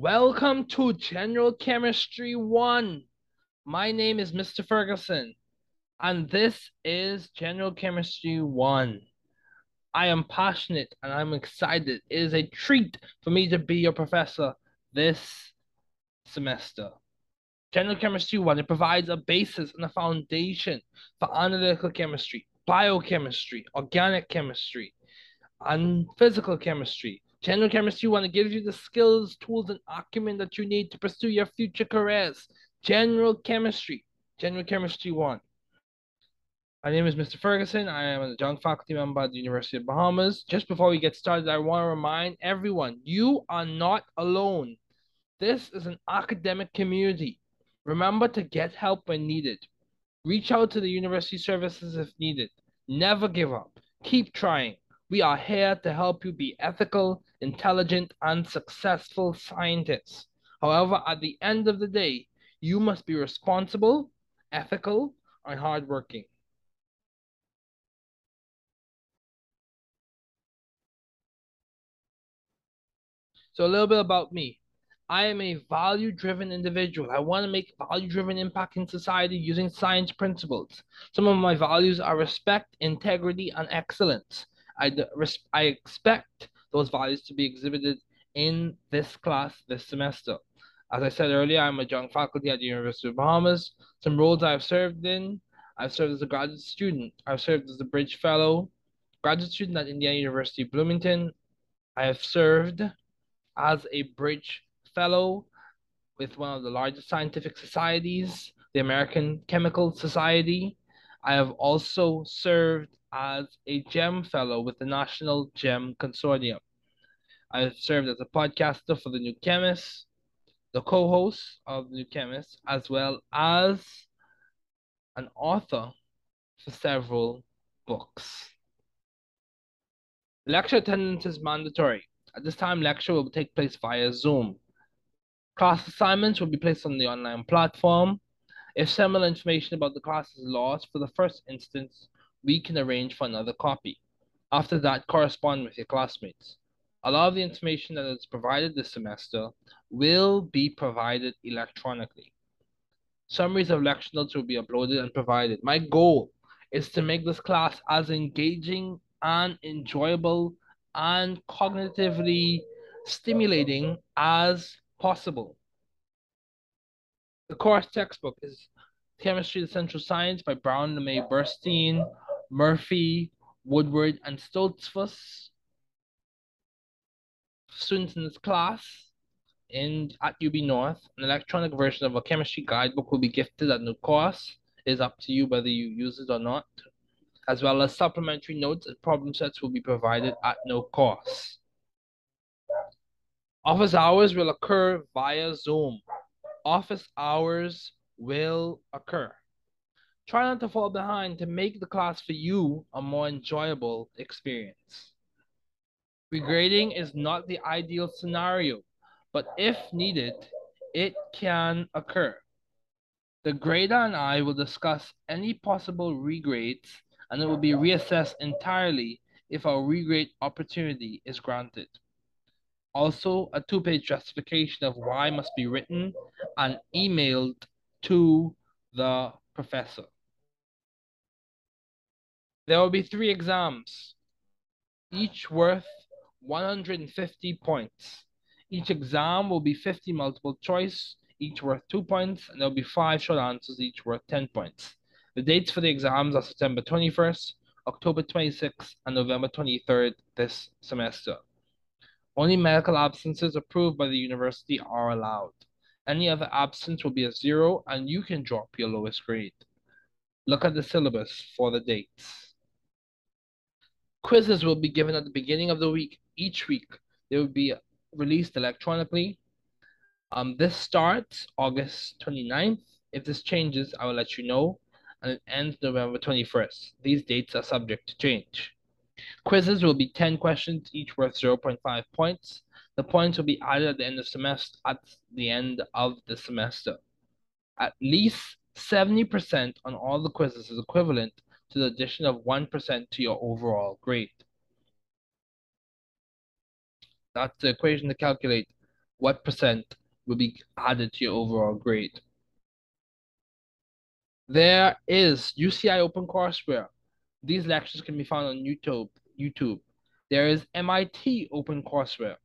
Welcome to General Chemistry 1. My name is Mr. Ferguson, and this is General Chemistry 1. I am passionate and I'm excited. It is a treat for me to be your professor this semester. General Chemistry 1, it provides a basis and a foundation for analytical chemistry, biochemistry, organic chemistry, and physical chemistry. General Chemistry 1, it gives you the skills, tools, and acumen that you need to pursue your future careers. General Chemistry, General Chemistry 1. My name is Mr. Ferguson. I am a adjunct faculty member at the University of Bahamas. Just before we get started, I want to remind everyone you are not alone. This is an academic community. Remember to get help when needed. Reach out to the university services if needed. Never give up. Keep trying. We are here to help you be ethical, intelligent, and successful scientists. However, at the end of the day, you must be responsible, ethical, and hardworking. So, a little bit about me. I am a value driven individual. I want to make value driven impact in society using science principles. Some of my values are respect, integrity, and excellence. I, I expect those values to be exhibited in this class this semester. As I said earlier, I'm a young faculty at the University of Bahamas. Some roles I've served in, I've served as a graduate student. I've served as a Bridge Fellow, graduate student at Indiana University Bloomington. I have served as a Bridge Fellow with one of the largest scientific societies, the American Chemical Society. I have also served as a GEM Fellow with the National GEM Consortium. I served as a podcaster for The New Chemist, the co host of The New Chemist, as well as an author for several books. Lecture attendance is mandatory. At this time, lecture will take place via Zoom. Class assignments will be placed on the online platform. If similar information about the class is lost for the first instance, we can arrange for another copy. After that, correspond with your classmates. A lot of the information that is provided this semester will be provided electronically. Summaries of lecture notes will be uploaded and provided. My goal is to make this class as engaging and enjoyable and cognitively stimulating as possible. The course textbook is Chemistry the Central Science by Brown, LeMay, Bursten, Murphy, Woodward, and Stoltzfus. Students in this class in at UB North, an electronic version of a chemistry guidebook will be gifted at no cost. It is up to you whether you use it or not. As well as supplementary notes and problem sets will be provided at no cost. Office hours will occur via Zoom. Office hours will occur. Try not to fall behind to make the class for you a more enjoyable experience. Regrading is not the ideal scenario, but if needed, it can occur. The grader and I will discuss any possible regrades and it will be reassessed entirely if our regrade opportunity is granted. Also, a two-page justification of why must be written and emailed to the professor. There will be three exams, each worth 150 points. Each exam will be 50 multiple choice, each worth two points, and there'll be five short answers, each worth 10 points. The dates for the exams are September 21st, October 26th, and November 23rd this semester. Only medical absences approved by the university are allowed. Any other absence will be a zero and you can drop your lowest grade. Look at the syllabus for the dates. Quizzes will be given at the beginning of the week. Each week, they will be released electronically. Um, this starts August 29th. If this changes, I will let you know. And it ends November 21st. These dates are subject to change. Quizzes will be 10 questions, each worth 0.5 points. The points will be added at the end of semester at the end of the semester. At least 70% on all the quizzes is equivalent to the addition of 1% to your overall grade. That's the equation to calculate what percent will be added to your overall grade. There is UCI OpenCourseWare. These lectures can be found on YouTube. YouTube. There is MIT OpenCourseWare.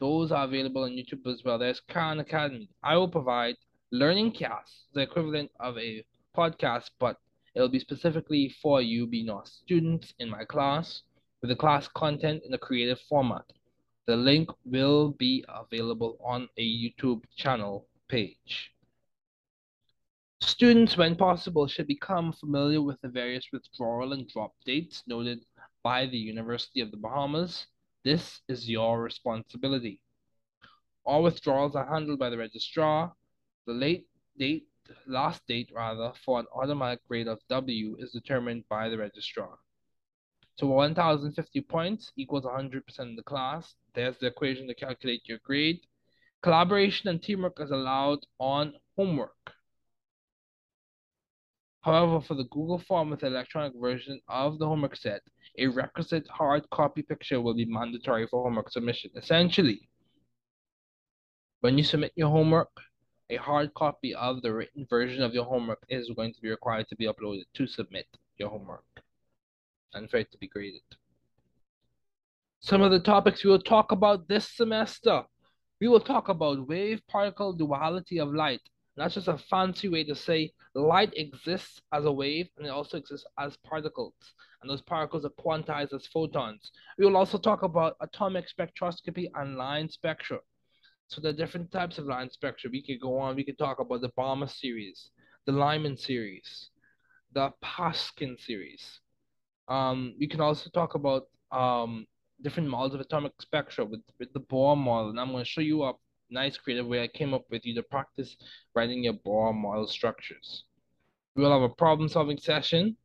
Those are available on YouTube as well. There's Khan Academy. I will provide learning casts, the equivalent of a podcast, but it'll be specifically for UB students in my class with the class content in a creative format. The link will be available on a YouTube channel page. Students, when possible, should become familiar with the various withdrawal and drop dates noted by the University of the Bahamas. This is your responsibility. All withdrawals are handled by the registrar. The late date, last date rather, for an automatic grade of W is determined by the registrar. So 1050 points equals 100% of the class. There's the equation to calculate your grade. Collaboration and teamwork is allowed on homework. However, for the Google form with the electronic version of the homework set, a requisite hard copy picture will be mandatory for homework submission. Essentially, when you submit your homework, a hard copy of the written version of your homework is going to be required to be uploaded to submit your homework and for it to be graded. Some of the topics we will talk about this semester. We will talk about wave particle duality of light that's just a fancy way to say light exists as a wave and it also exists as particles. And those particles are quantized as photons. We will also talk about atomic spectroscopy and line spectra. So the different types of line spectra. We could go on, we could talk about the Balmer series, the Lyman series, the Paschen series. Um, we can also talk about um, different models of atomic spectra with, with the Bohr model. And I'm going to show you a nice creative way I came up with you to practice writing your Bohr model structures. We will have a problem solving session.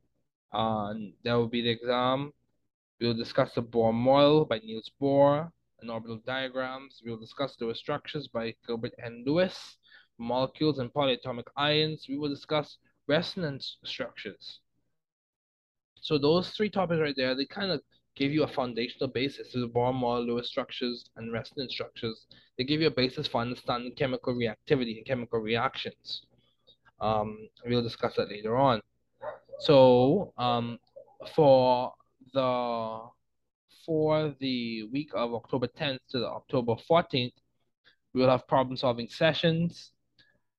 Uh, that will be the exam. We will discuss the Bohr model by Niels Bohr and orbital diagrams. We will discuss the structures by Gilbert N. Lewis, molecules and polyatomic ions. We will discuss resonance structures. So those three topics right there, they kind of give you a foundational basis to the Bohr model, Lewis structures, and resonance structures. They give you a basis for understanding chemical reactivity and chemical reactions. Um, we'll discuss that later on. So um, for the for the week of October 10th to the October 14th, we will have problem solving sessions.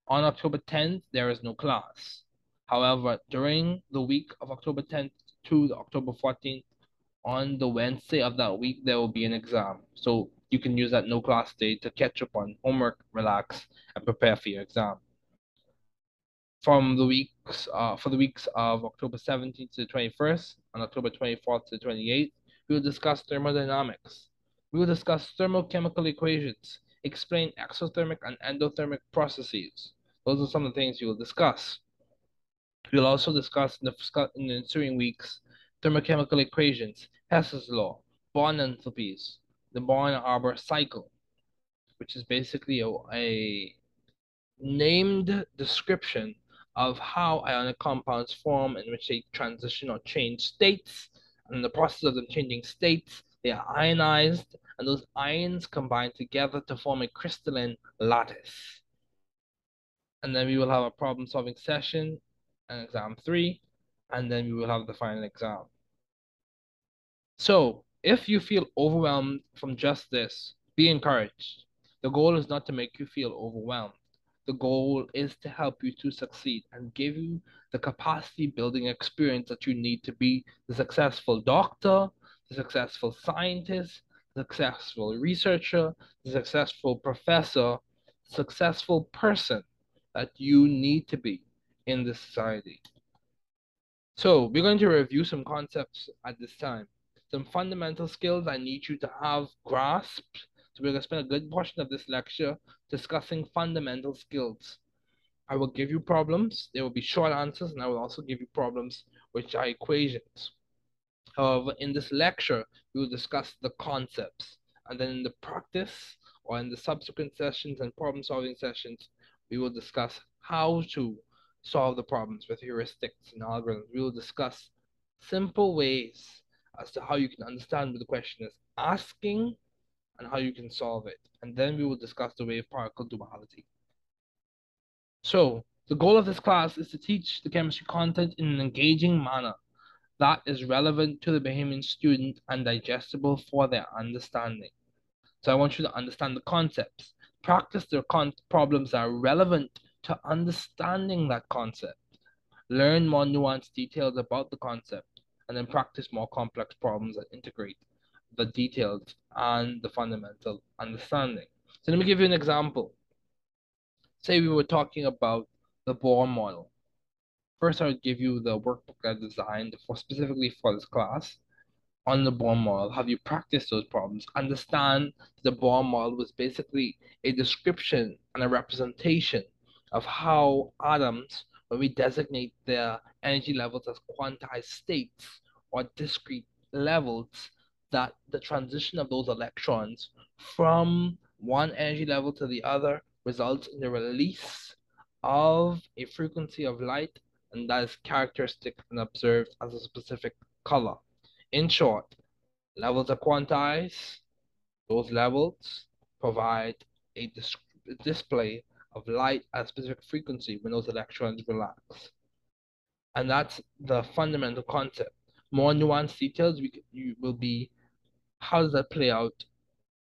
On October 10th, there is no class. However, during the week of October 10th to the October 14th, on the Wednesday of that week, there will be an exam. So you can use that no class day to catch up on homework, relax, and prepare for your exam. From the weeks, uh, for the weeks of October 17th to the 21st and October 24th to the 28th, we will discuss thermodynamics. We will discuss thermochemical equations, explain exothermic and endothermic processes. Those are some of the things we will discuss. We'll also discuss in the, in the ensuing weeks thermochemical equations, Hess's law, Bond enthalpies, the Born-Haber cycle, which is basically a, a named description of how ionic compounds form in which they transition or change states. In the process of them changing states, they are ionized, and those ions combine together to form a crystalline lattice. And then we will have a problem solving session and exam three, and then we will have the final exam. So if you feel overwhelmed from just this, be encouraged. The goal is not to make you feel overwhelmed. The goal is to help you to succeed and give you the capacity building experience that you need to be the successful doctor, the successful scientist, the successful researcher, the successful professor, successful person that you need to be in this society. So we're going to review some concepts at this time. Some fundamental skills I need you to have grasped. So we're going to spend a good portion of this lecture discussing fundamental skills. I will give you problems. There will be short answers, and I will also give you problems which are equations. However, in this lecture, we will discuss the concepts. And then in the practice or in the subsequent sessions and problem solving sessions, we will discuss how to solve the problems with heuristics and algorithms. We will discuss simple ways as to how you can understand what the question is asking and how you can solve it. And then we will discuss the wave particle duality. So the goal of this class is to teach the chemistry content in an engaging manner that is relevant to the Bahamian student and digestible for their understanding. So I want you to understand the concepts, practice the con problems that are relevant to understanding that concept, learn more nuanced details about the concept, and then practice more complex problems that integrate the details and the fundamental understanding. So let me give you an example. Say we were talking about the Bohr model. First, I would give you the workbook I designed for specifically for this class on the Bohr model, have you practice those problems, understand the Bohr model was basically a description and a representation of how atoms, when we designate their energy levels as quantized states or discrete levels, that the transition of those electrons from one energy level to the other results in the release of a frequency of light, and that is characteristic and observed as a specific color. In short, levels are quantized. Those levels provide a dis display of light at a specific frequency when those electrons relax. And that's the fundamental concept. More nuanced details we, you will be how does that play out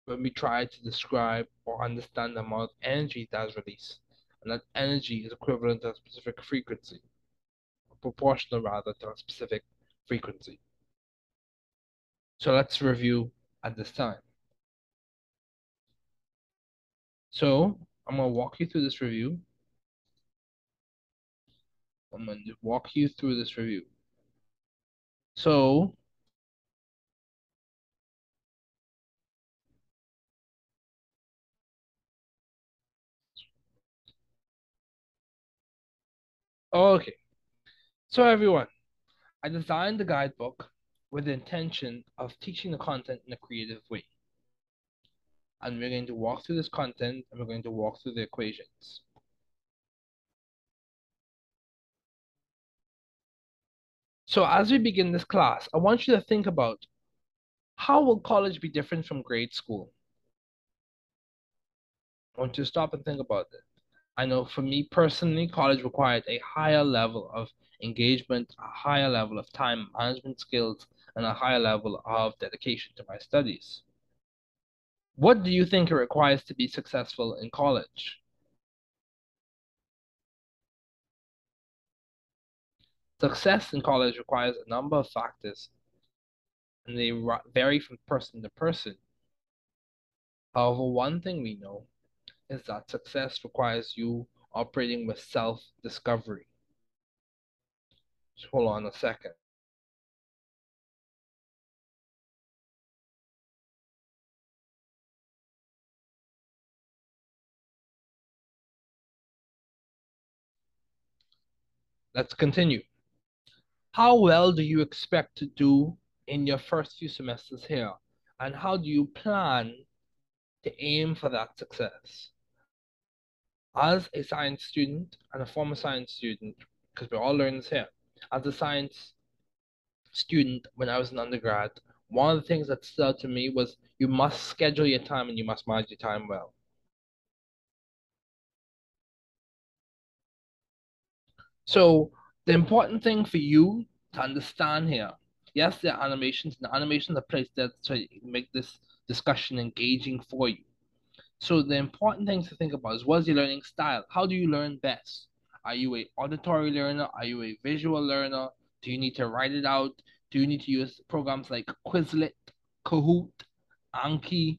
when we try to describe or understand the amount of energy that is released. And that energy is equivalent to a specific frequency, proportional rather to a specific frequency. So let's review at this time. So I'm going to walk you through this review. I'm going to walk you through this review. So Okay. So everyone, I designed the guidebook with the intention of teaching the content in a creative way. And we're going to walk through this content and we're going to walk through the equations. So as we begin this class, I want you to think about how will college be different from grade school? I want you to stop and think about it. I know for me personally, college required a higher level of engagement, a higher level of time management skills, and a higher level of dedication to my studies. What do you think it requires to be successful in college? Success in college requires a number of factors, and they vary from person to person. However, one thing we know is that success requires you operating with self discovery. So hold on a second. Let's continue. How well do you expect to do in your first few semesters here? And how do you plan to aim for that success? As a science student and a former science student, because we're all learning this here, as a science student when I was an undergrad, one of the things that stood out to me was you must schedule your time and you must manage your time well. So the important thing for you to understand here, yes, there are animations, and the animations are placed there to make this discussion engaging for you. So the important things to think about is what's your learning style? How do you learn best? Are you a auditory learner? Are you a visual learner? Do you need to write it out? Do you need to use programs like Quizlet, Kahoot, Anki?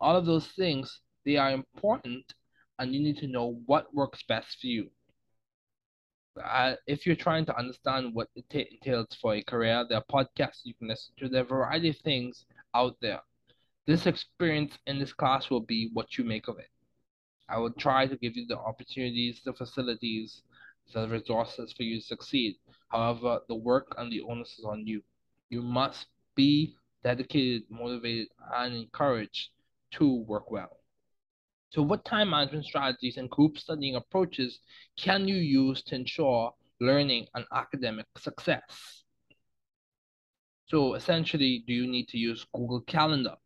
All of those things, they are important and you need to know what works best for you uh, if you're trying to understand what it entails for a career, there are podcasts you can listen to. There are a variety of things out there. This experience in this class will be what you make of it. I will try to give you the opportunities, the facilities, the resources for you to succeed. However, the work and the onus is on you. You must be dedicated, motivated, and encouraged to work well. So what time management strategies and group studying approaches can you use to ensure learning and academic success? So essentially, do you need to use Google Calendar?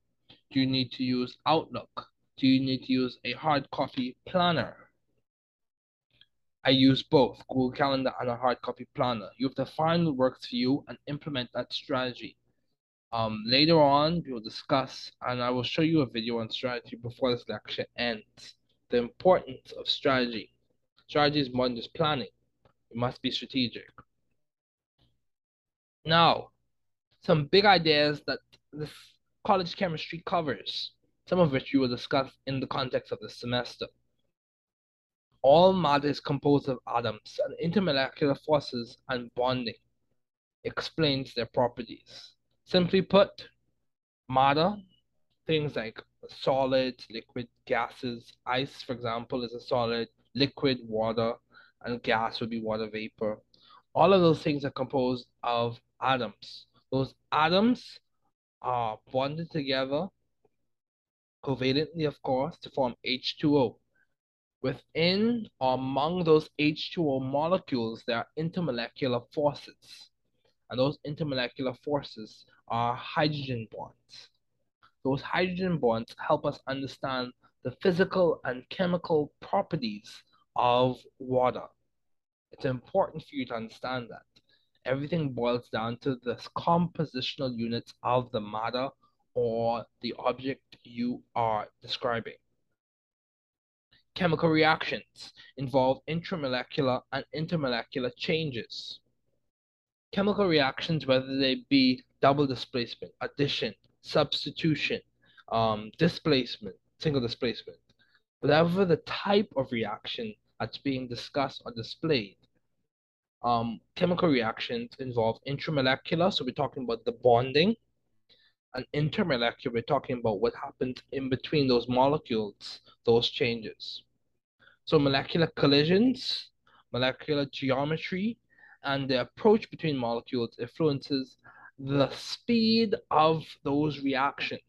Do you need to use Outlook? Do you need to use a hard copy planner? I use both Google Calendar and a hard copy planner. You have to find what works for you and implement that strategy. Um, later on, we will discuss, and I will show you a video on strategy before this lecture ends. The importance of strategy. Strategy is more than just planning. It must be strategic. Now, some big ideas that this college chemistry covers, some of which we will discuss in the context of this semester. All matter is composed of atoms and intermolecular forces and bonding explains their properties. Simply put, matter, things like solids, liquid, gases, ice, for example, is a solid, liquid, water, and gas would be water vapor. All of those things are composed of atoms. Those atoms are bonded together covalently, of course, to form H2O. Within or among those H2O molecules, there are intermolecular forces. And those intermolecular forces are hydrogen bonds. Those hydrogen bonds help us understand the physical and chemical properties of water. It's important for you to understand that. Everything boils down to the compositional units of the matter or the object you are describing. Chemical reactions involve intramolecular and intermolecular changes. Chemical reactions, whether they be double displacement, addition, substitution, um, displacement, single displacement, whatever the type of reaction that's being discussed or displayed, um, chemical reactions involve intramolecular, so we're talking about the bonding, and intermolecular, we're talking about what happens in between those molecules, those changes. So molecular collisions, molecular geometry, and the approach between molecules influences the speed of those reactions.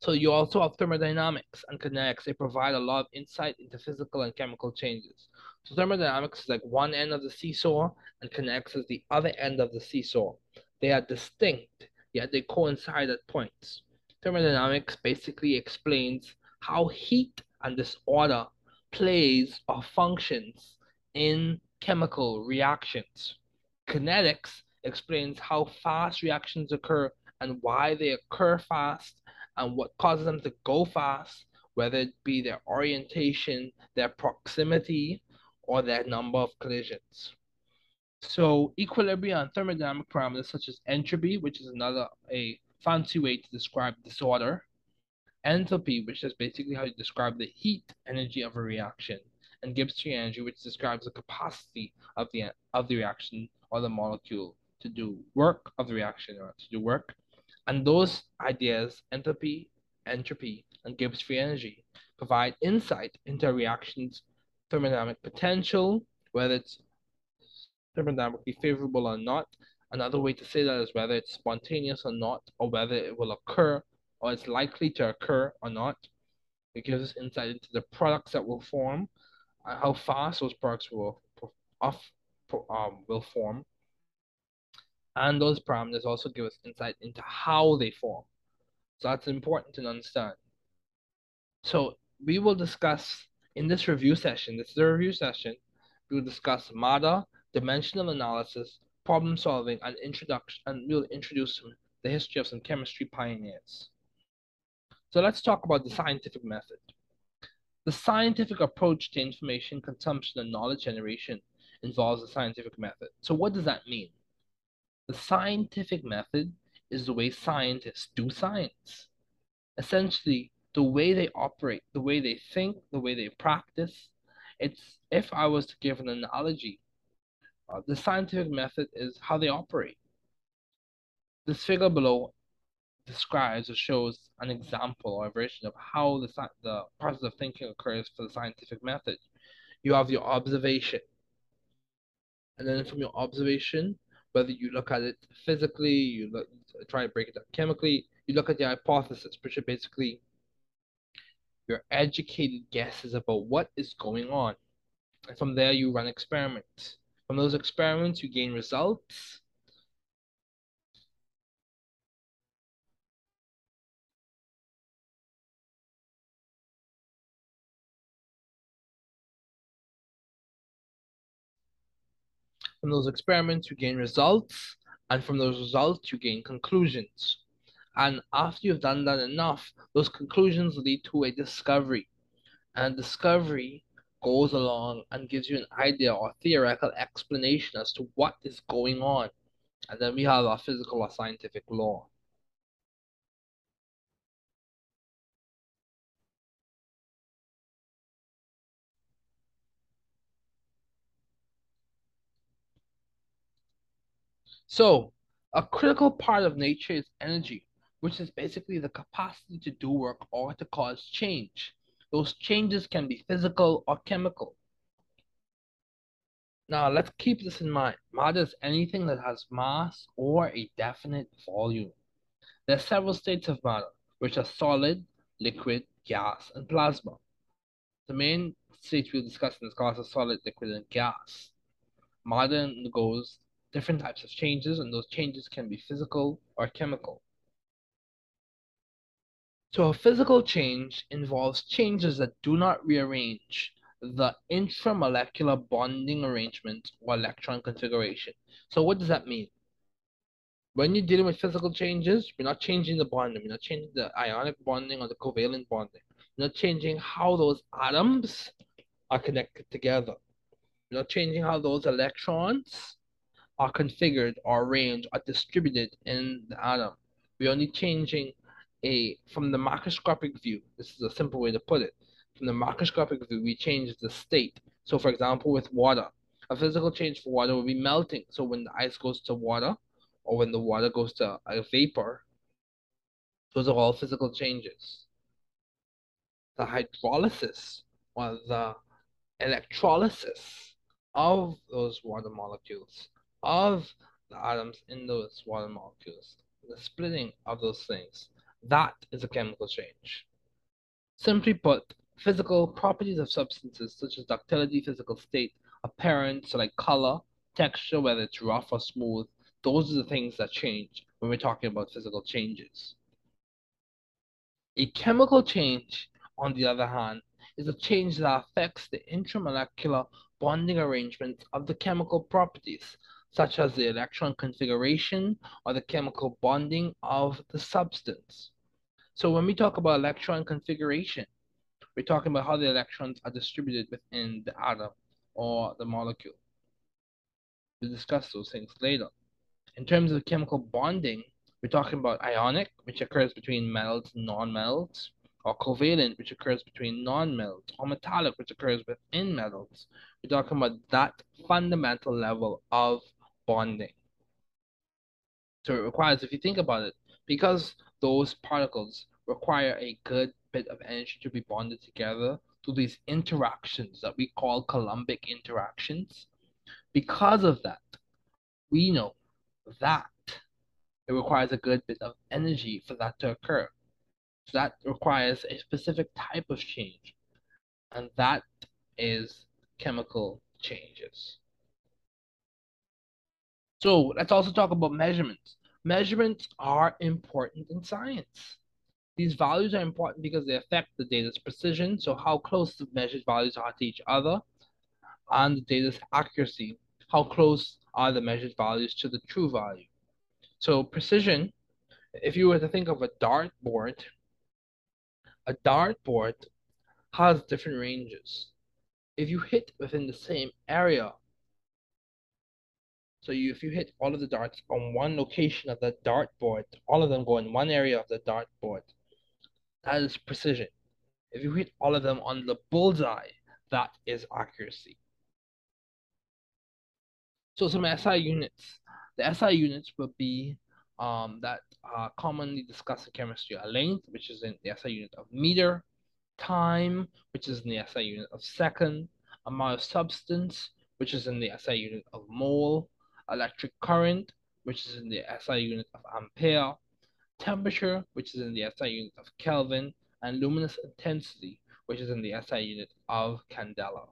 So you also have thermodynamics and kinetics. They provide a lot of insight into physical and chemical changes. So thermodynamics is like one end of the seesaw, and kinetics is the other end of the seesaw. They are distinct, yet they coincide at points. Thermodynamics basically explains how heat and disorder plays or functions in chemical reactions. Kinetics explains how fast reactions occur and why they occur fast and what causes them to go fast, whether it be their orientation, their proximity, or their number of collisions. So equilibrium and thermodynamic parameters such as entropy, which is another a fancy way to describe disorder, enthalpy, which is basically how you describe the heat energy of a reaction, and Gibbs free energy, which describes the capacity of the of the reaction or the molecule to do work of the reaction or to do work. And those ideas, enthalpy, entropy, and Gibbs free energy, provide insight into a reaction's thermodynamic potential, whether it's thermodynamically favorable or not. Another way to say that is whether it's spontaneous or not, or whether it will occur or it's likely to occur or not. It gives us insight into the products that will form, and how fast those products will off um, will form. And those parameters also give us insight into how they form. So that's important to understand. So we will discuss in this review session, this is a review session, we will discuss MADA, dimensional analysis, problem solving, and introduction, and we'll introduce the history of some chemistry pioneers. So let's talk about the scientific method. The scientific approach to information consumption and knowledge generation involves the scientific method. So what does that mean? The scientific method is the way scientists do science. Essentially, the way they operate, the way they think, the way they practice. It's if I was to give an analogy, uh, the scientific method is how they operate. This figure below describes or shows an example or a version of how the, the process of thinking occurs for the scientific method. You have your observation. And then from your observation, whether you look at it physically, you look, try to break it down chemically, you look at the hypothesis, which are basically your educated guesses about what is going on. And from there, you run experiments. From those experiments, you gain results. From those experiments, you gain results, and from those results, you gain conclusions. And after you've done that enough, those conclusions lead to a discovery. And discovery goes along and gives you an idea or theoretical explanation as to what is going on. And then we have our physical or scientific law. So, a critical part of nature is energy, which is basically the capacity to do work or to cause change. Those changes can be physical or chemical. Now, let's keep this in mind. Matter is anything that has mass or a definite volume. There are several states of matter, which are solid, liquid, gas, and plasma. The main states we'll discuss in this class are solid, liquid, and gas. Matter undergoes different types of changes, and those changes can be physical or chemical. So a physical change involves changes that do not rearrange the intramolecular bonding arrangement or electron configuration. So what does that mean? When you're dealing with physical changes, we're not changing the bonding, we're not changing the ionic bonding or the covalent bonding. We're not changing how those atoms are connected together. We're not changing how those electrons are configured or arranged or distributed in the atom. We're only changing a from the macroscopic view. This is a simple way to put it. From the macroscopic view, we change the state. So for example, with water, a physical change for water will be melting. So when the ice goes to water, or when the water goes to a vapor, those are all physical changes. The hydrolysis or the electrolysis of those water molecules of the atoms in those water molecules, the splitting of those things, that is a chemical change. Simply put, physical properties of substances such as ductility, physical state, appearance, so like color, texture, whether it's rough or smooth, those are the things that change when we're talking about physical changes. A chemical change, on the other hand, is a change that affects the intramolecular bonding arrangement of the chemical properties, such as the electron configuration or the chemical bonding of the substance. So when we talk about electron configuration, we're talking about how the electrons are distributed within the atom or the molecule. We'll discuss those things later. In terms of chemical bonding, we're talking about ionic, which occurs between metals and non-metals, or covalent, which occurs between non-metals, or metallic, which occurs within metals. We're talking about that fundamental level of bonding. So it requires, if you think about it, because those particles require a good bit of energy to be bonded together through these interactions that we call Coulombic interactions. Because of that, we know that it requires a good bit of energy for that to occur. So that requires a specific type of change, and that is chemical changes. So let's also talk about measurements. Measurements are important in science. These values are important because they affect the data's precision, so how close the measured values are to each other, and the data's accuracy, how close are the measured values to the true value. So precision, if you were to think of a dartboard, a dartboard has different ranges. If you hit within the same area, so you, if you hit all of the darts on one location of the dartboard, all of them go in one area of the dartboard. That is precision. If you hit all of them on the bullseye, that is accuracy. So some SI units. The SI units will be um, that are commonly discussed in chemistry are length, which is in the SI unit of meter, time, which is in the SI unit of second, amount of substance, which is in the SI unit of mole, electric current, which is in the SI unit of ampere, temperature, which is in the SI unit of Kelvin, and luminous intensity, which is in the SI unit of candela.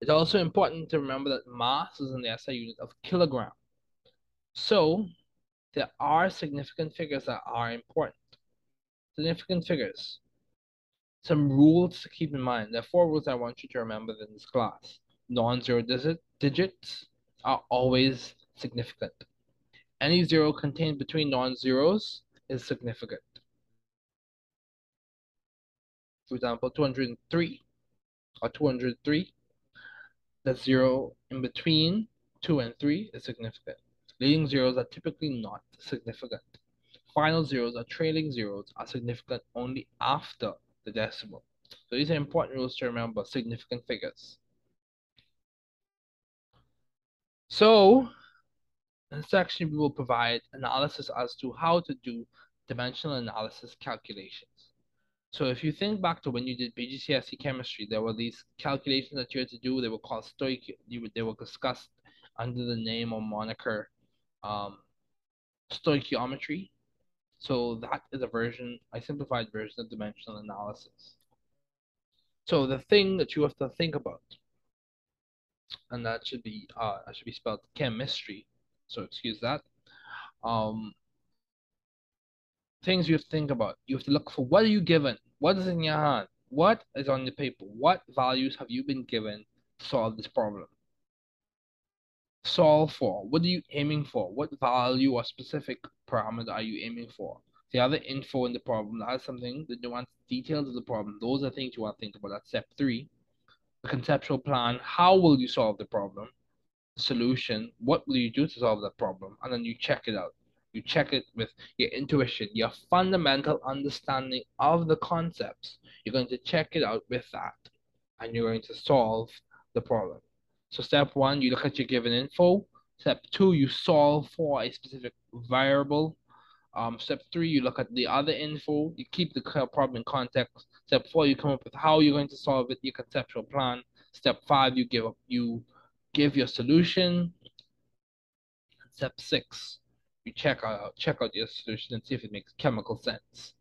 It's also important to remember that mass is in the SI unit of kilogram. So there are significant figures that are important. Significant figures. Some rules to keep in mind. There are four rules I want you to remember in this class. Non-zero digit, digits are always significant. Any zero contained between non-zeros is significant. For example, 203 or 203, the zero in between 2 and 3 is significant. Leading zeros are typically not significant. Final zeros or trailing zeros are significant only after the decimal. So these are important rules to remember, significant figures. So in this section, we will provide analysis as to how to do dimensional analysis calculations. So if you think back to when you did BGCSE chemistry, there were these calculations that you had to do. They were called stoichio. They were discussed under the name or moniker um, stoichiometry. So that is a version, a simplified version of dimensional analysis. So the thing that you have to think about, and that should be uh, that should be spelled chemistry. So excuse that. Um, things you have to think about. You have to look for what are you given? What is in your hand? What is on the paper? What values have you been given to solve this problem? Solve for. What are you aiming for? What value or specific parameter are you aiming for? The other info in the problem, that's something, the nuanced details of the problem. Those are things you want to think about. That's step three. The conceptual plan. How will you solve the problem? The solution. What will you do to solve that problem? And then you check it out. You check it with your intuition, your fundamental understanding of the concepts. You're going to check it out with that, and you're going to solve the problem. So step one, you look at your given info. Step two, you solve for a specific variable. Um, step three, you look at the other info. You keep the problem in context. Step four, you come up with how you're going to solve it, your conceptual plan. Step five, you give up, you give your solution. Step six, you check out check out your solution and see if it makes chemical sense.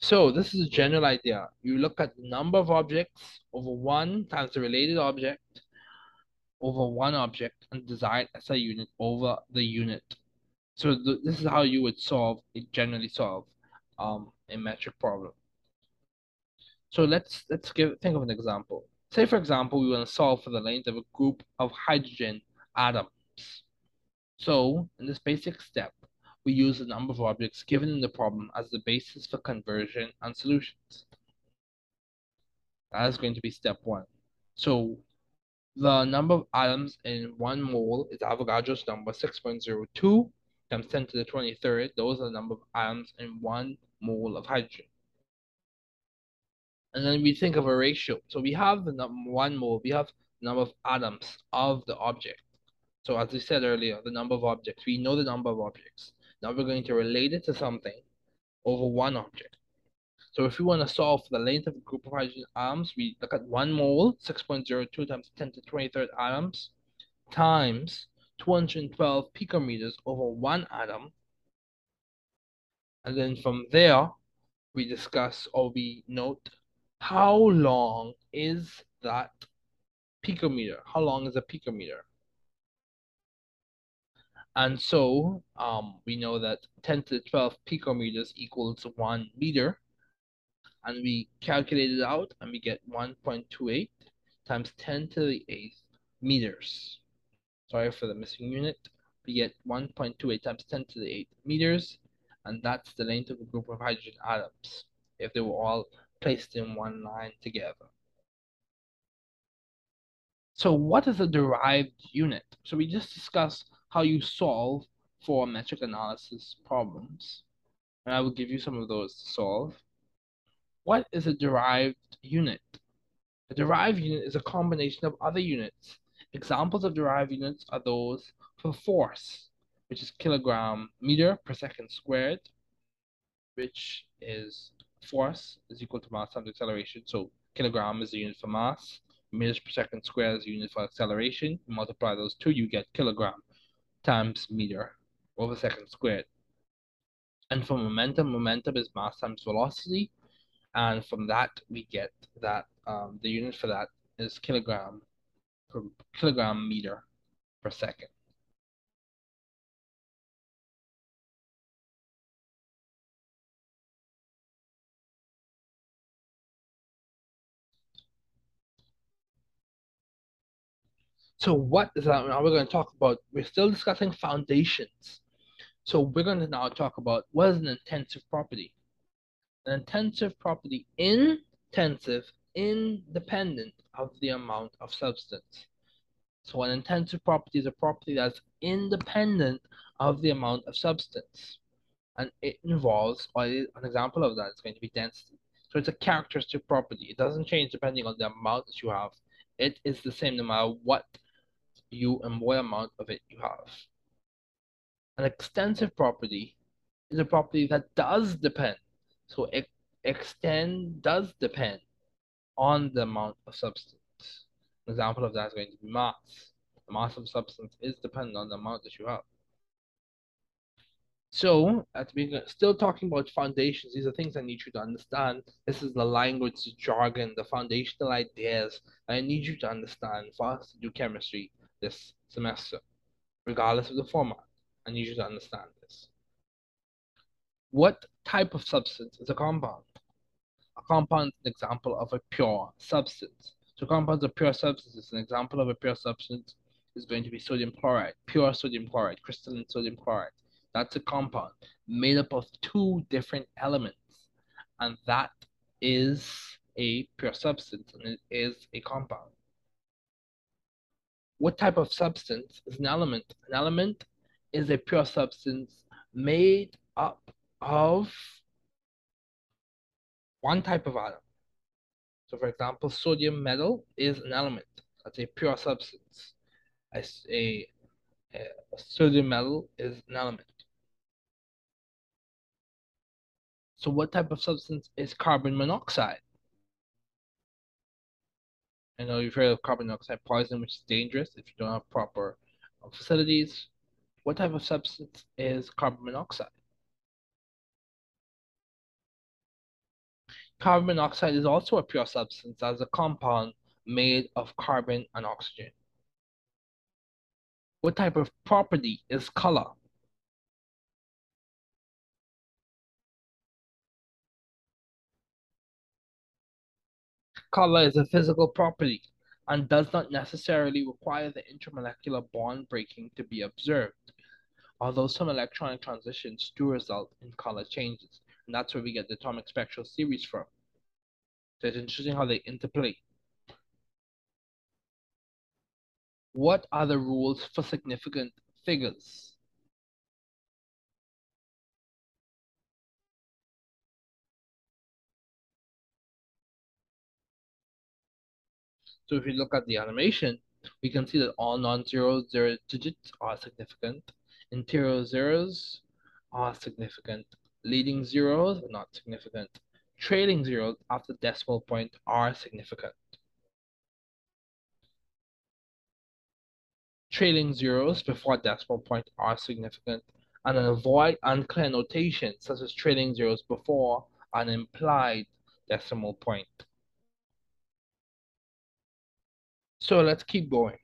So this is a general idea. You look at the number of objects over one times the related object over one object and design SI unit over the unit. So th this is how you would solve, it generally solve um, a metric problem. So let's let's give think of an example. Say, for example, we want to solve for the length of a group of hydrogen atoms. So, in this basic step, we use the number of objects given in the problem as the basis for conversion and solutions. That is going to be step one. So, the number of atoms in one mole is Avogadro's number 6.02 times 10 to the 23rd. Those are the number of atoms in one mole of hydrogen. And then we think of a ratio. So we have the number one mole, we have the number of atoms of the object. So as we said earlier, the number of objects, we know the number of objects. Now we're going to relate it to something over one object. So if we want to solve for the length of a group of hydrogen atoms, we look at one mole, 6.02 times 10 to 23rd atoms, times 212 picometers over one atom. And then from there, we discuss or we note how long is that picometer? How long is a picometer? And so um, we know that 10 to the 12 picometers equals 1 meter. And we calculate it out and we get 1.28 times 10 to the 8th meters. Sorry for the missing unit. We get 1.28 times 10 to the 8 meters. And that's the length of a group of hydrogen atoms if they were all placed in one line together. So what is a derived unit? So we just discussed how you solve for metric analysis problems. And I will give you some of those to solve. What is a derived unit? A derived unit is a combination of other units. Examples of derived units are those for force, which is kilogram meter per second squared, which is force is equal to mass times acceleration. So kilogram is the unit for mass, meters per second squared is the unit for acceleration. You multiply those two, you get kilogram times meter over second squared. And for momentum, momentum is mass times velocity. And from that, we get that um, the unit for that is kilogram per kilogram meter per second. So what is that? Now we're going to talk about, we're still discussing foundations. So we're going to now talk about what is an intensive property. An intensive property, intensive, independent of the amount of substance. So an intensive property is a property that's independent of the amount of substance. And it involves, or an example of that is going to be density. So it's a characteristic property. It doesn't change depending on the amount that you have. It is the same no matter what you and what amount of it you have. An extensive property is a property that does depend. So extend does depend on the amount of substance. An example of that is going to be mass. The mass of substance is dependent on the amount that you have. So, at the still talking about foundations, these are things I need you to understand. This is the language, the jargon, the foundational ideas I need you to understand for us to do chemistry this semester, regardless of the format. I need you to understand this. What type of substance is a compound? A compound is an example of a pure substance. So compounds of pure substances, an example of a pure substance is going to be sodium chloride, pure sodium chloride, crystalline sodium chloride. That's a compound made up of two different elements. And that is a pure substance and it is a compound. What type of substance is an element? An element is a pure substance made up of one type of atom. So for example, sodium metal is an element. That's a pure substance. A, a, a sodium metal is an element. So what type of substance is carbon monoxide? I know you've heard of carbon monoxide poisoning, which is dangerous if you don't have proper facilities. What type of substance is carbon monoxide? Carbon monoxide is also a pure substance as a compound made of carbon and oxygen. What type of property is color? Color is a physical property and does not necessarily require the intermolecular bond breaking to be observed, although some electronic transitions do result in color changes. And that's where we get the atomic spectral series from. So it's interesting how they interplay. What are the rules for significant figures? So if you look at the animation, we can see that all non-zero zero digits are significant. Interior zeros are significant leading zeros are not significant. Trailing zeros after decimal point are significant. Trailing zeros before decimal point are significant. And avoid unclear notation such as trailing zeros before an implied decimal point. So let's keep going.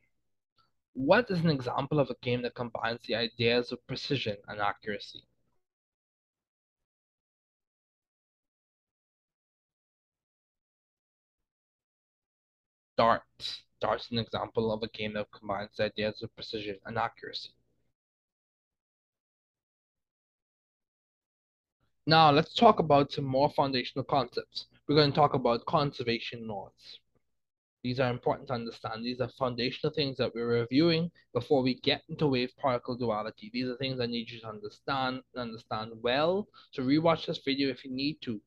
What is an example of a game that combines the ideas of precision and accuracy? Darts. Darts an example of a game that combines the ideas of precision and accuracy. Now let's talk about some more foundational concepts. We're going to talk about conservation laws. These are important to understand. These are foundational things that we're reviewing before we get into wave particle duality. These are things I need you to understand and understand well. So rewatch this video if you need to.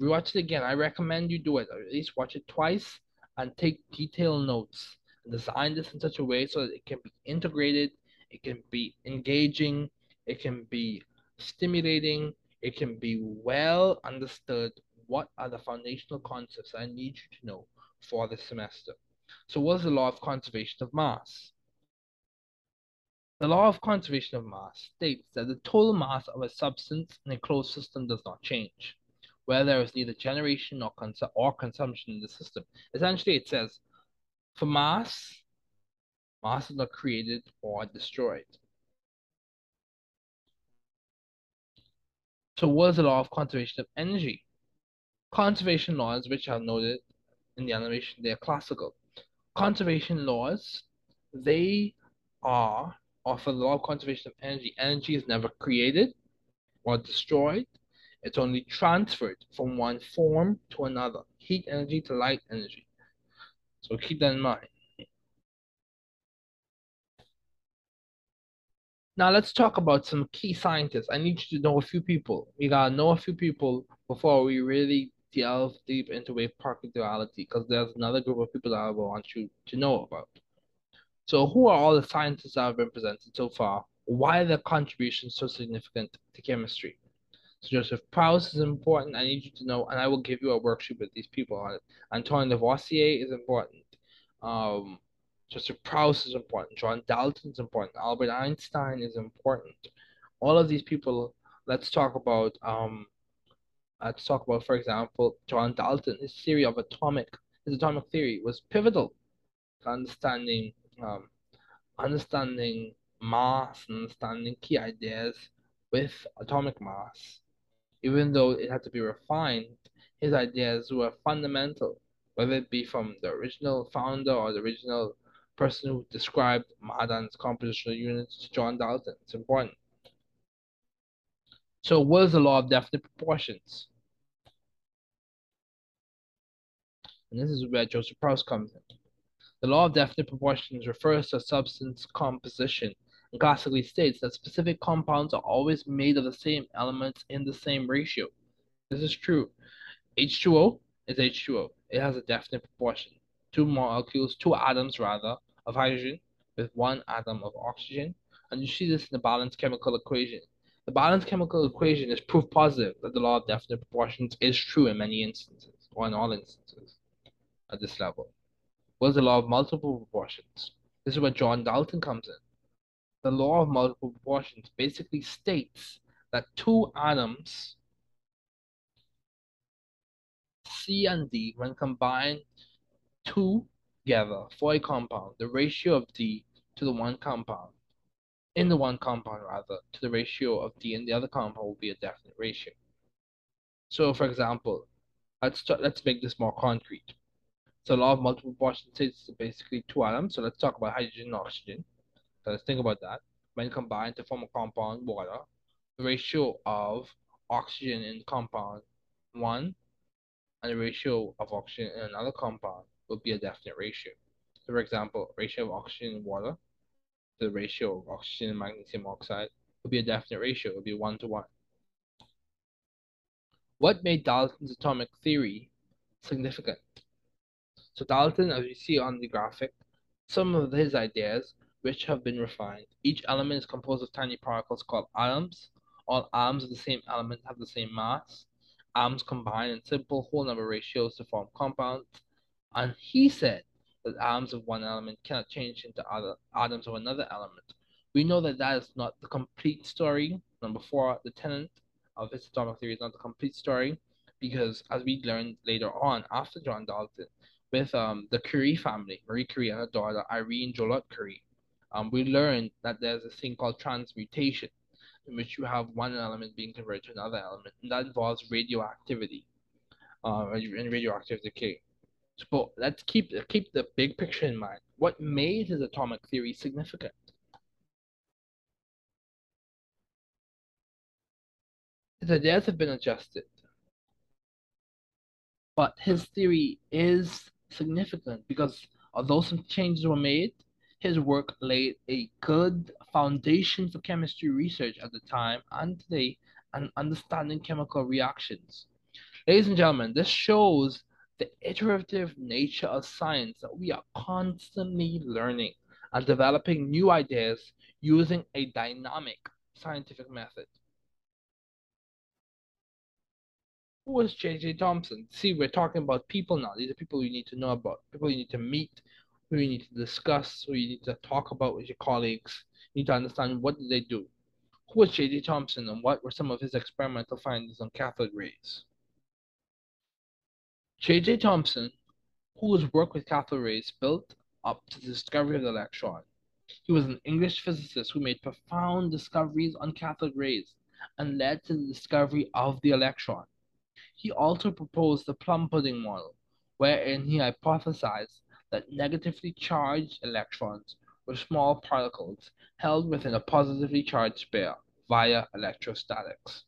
Rewatch it again. I recommend you do it, at least watch it twice and take detailed notes and design this in such a way so that it can be integrated, it can be engaging, it can be stimulating, it can be well understood. What are the foundational concepts I need you to know for this semester? So, what is the law of conservation of mass? The law of conservation of mass states that the total mass of a substance in a closed system does not change where there is neither generation nor consu or consumption in the system. Essentially, it says for mass, mass is not created or destroyed. So what is the law of conservation of energy? Conservation laws, which are noted in the animation, they are classical. Conservation laws they are, or for the law of conservation of energy, energy is never created or destroyed. It's only transferred from one form to another, heat energy to light energy. So keep that in mind. Now let's talk about some key scientists. I need you to know a few people. We gotta know a few people before we really delve deep into wave particle duality, because there's another group of people that I want you to know about. So who are all the scientists that have been presented so far? Why are their contributions so significant to chemistry? Joseph Proust is important. I need you to know, and I will give you a worksheet with these people on it. Antoine Lavoisier is important. Um, Joseph Proust is important. John Dalton is important. Albert Einstein is important. All of these people. Let's talk about. Um, let's talk about, for example, John Dalton. His theory of atomic, his atomic theory was pivotal to understanding, um, understanding mass and understanding key ideas with atomic mass even though it had to be refined, his ideas were fundamental, whether it be from the original founder or the original person who described Mahadan's compositional units to John Dalton. It's important. So what is the law of definite proportions? And this is where Joseph Proust comes in. The law of definite proportions refers to substance composition classically states that specific compounds are always made of the same elements in the same ratio. This is true. H2O is H2O. It has a definite proportion. Two molecules, two atoms rather, of hydrogen with one atom of oxygen. And you see this in the balanced chemical equation. The balanced chemical equation is proof positive that the law of definite proportions is true in many instances, or in all instances at this level. What is the law of multiple proportions? This is where John Dalton comes in the law of multiple proportions basically states that two atoms, C and D, when combined together for a compound, the ratio of D to the one compound, in the one compound rather, to the ratio of D in the other compound will be a definite ratio. So for example, let's start, let's make this more concrete. So law of multiple proportions states basically two atoms. So let's talk about hydrogen and oxygen. So let's think about that. When combined to form a compound water, the ratio of oxygen in compound 1 and the ratio of oxygen in another compound will be a definite ratio. So for example, ratio of oxygen in water, to the ratio of oxygen and magnesium oxide will be a definite ratio, it will be 1 to 1. What made Dalton's atomic theory significant? So Dalton, as you see on the graphic, some of his ideas which have been refined. Each element is composed of tiny particles called atoms. All atoms of the same element have the same mass. Atoms combine in simple whole number ratios to form compounds. And he said that atoms of one element cannot change into other atoms of another element. We know that that is not the complete story. Number four, the tenant of his atomic theory is not the complete story because as we learned later on after John Dalton, with um, the Curie family, Marie Curie and her daughter Irene Joliot Curie, um, we learned that there's a thing called transmutation, in which you have one element being converted to another element, and that involves radioactivity uh, and radioactive decay. So, let's keep keep the big picture in mind. What made his atomic theory significant? His ideas have been adjusted, but his theory is significant because although some changes were made, his work laid a good foundation for chemistry research at the time and today and understanding chemical reactions. Ladies and gentlemen, this shows the iterative nature of science that we are constantly learning and developing new ideas using a dynamic scientific method. Who was J.J. Thomson? See, we're talking about people now. These are people you need to know about, people you need to meet, who you need to discuss, who you need to talk about with your colleagues. You need to understand what did they do. Who was J.J. Thomson and what were some of his experimental findings on cathode rays? J.J. Thomson, whose work with cathode rays built up to the discovery of the electron. He was an English physicist who made profound discoveries on cathode rays and led to the discovery of the electron. He also proposed the plum pudding model, wherein he hypothesized that negatively charged electrons were small particles held within a positively charged pair via electrostatics.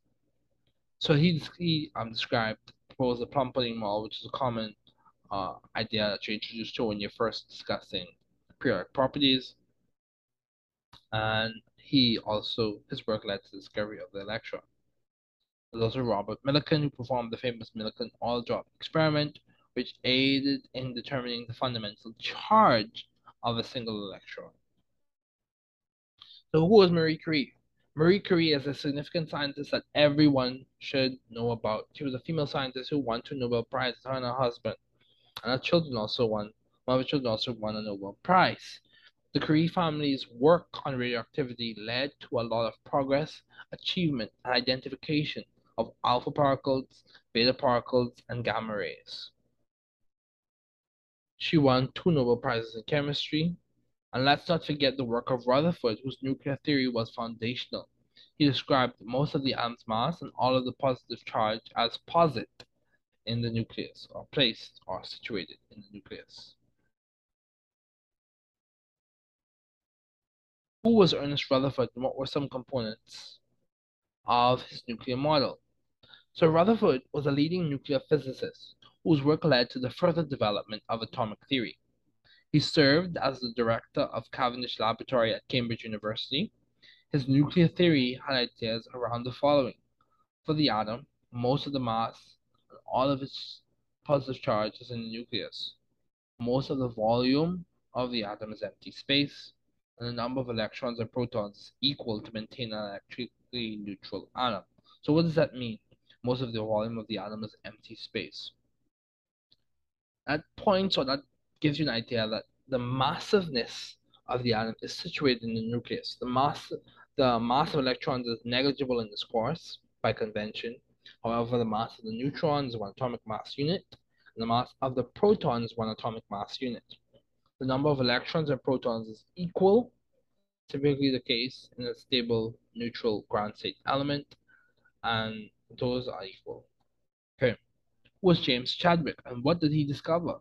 So he, he um, described, proposed the plum pudding model, which is a common uh, idea that you introduced to when you're first discussing periodic properties. And he also, his work led to the discovery of the electron. There's also Robert Millikan, who performed the famous Millikan oil drop experiment, which aided in determining the fundamental charge of a single electron. So who was Marie Curie? Marie Curie is a significant scientist that everyone should know about. She was a female scientist who won two Nobel Prizes, her and her husband. And her children also won, one of her children also won a Nobel Prize. The Curie family's work on radioactivity led to a lot of progress, achievement, and identification of alpha particles, beta particles, and gamma rays. She won two Nobel Prizes in chemistry. And let's not forget the work of Rutherford, whose nuclear theory was foundational. He described most of the atom's mass and all of the positive charge as posit in the nucleus, or placed or situated in the nucleus. Who was Ernest Rutherford and what were some components of his nuclear model? So Rutherford was a leading nuclear physicist whose work led to the further development of atomic theory. He served as the director of Cavendish Laboratory at Cambridge University. His nuclear theory had ideas around the following. For the atom, most of the mass and all of its positive charge is in the nucleus. Most of the volume of the atom is empty space, and the number of electrons and protons is equal to maintain an electrically neutral atom. So what does that mean? most of the volume of the atom is empty space. That points or that gives you an idea that the massiveness of the atom is situated in the nucleus. The mass, the mass of electrons is negligible in this course by convention. However, the mass of the neutrons is one atomic mass unit, and the mass of the protons is one atomic mass unit. The number of electrons and protons is equal, typically the case in a stable neutral ground state element, and those are equal. Okay. Was James Chadwick and what did he discover?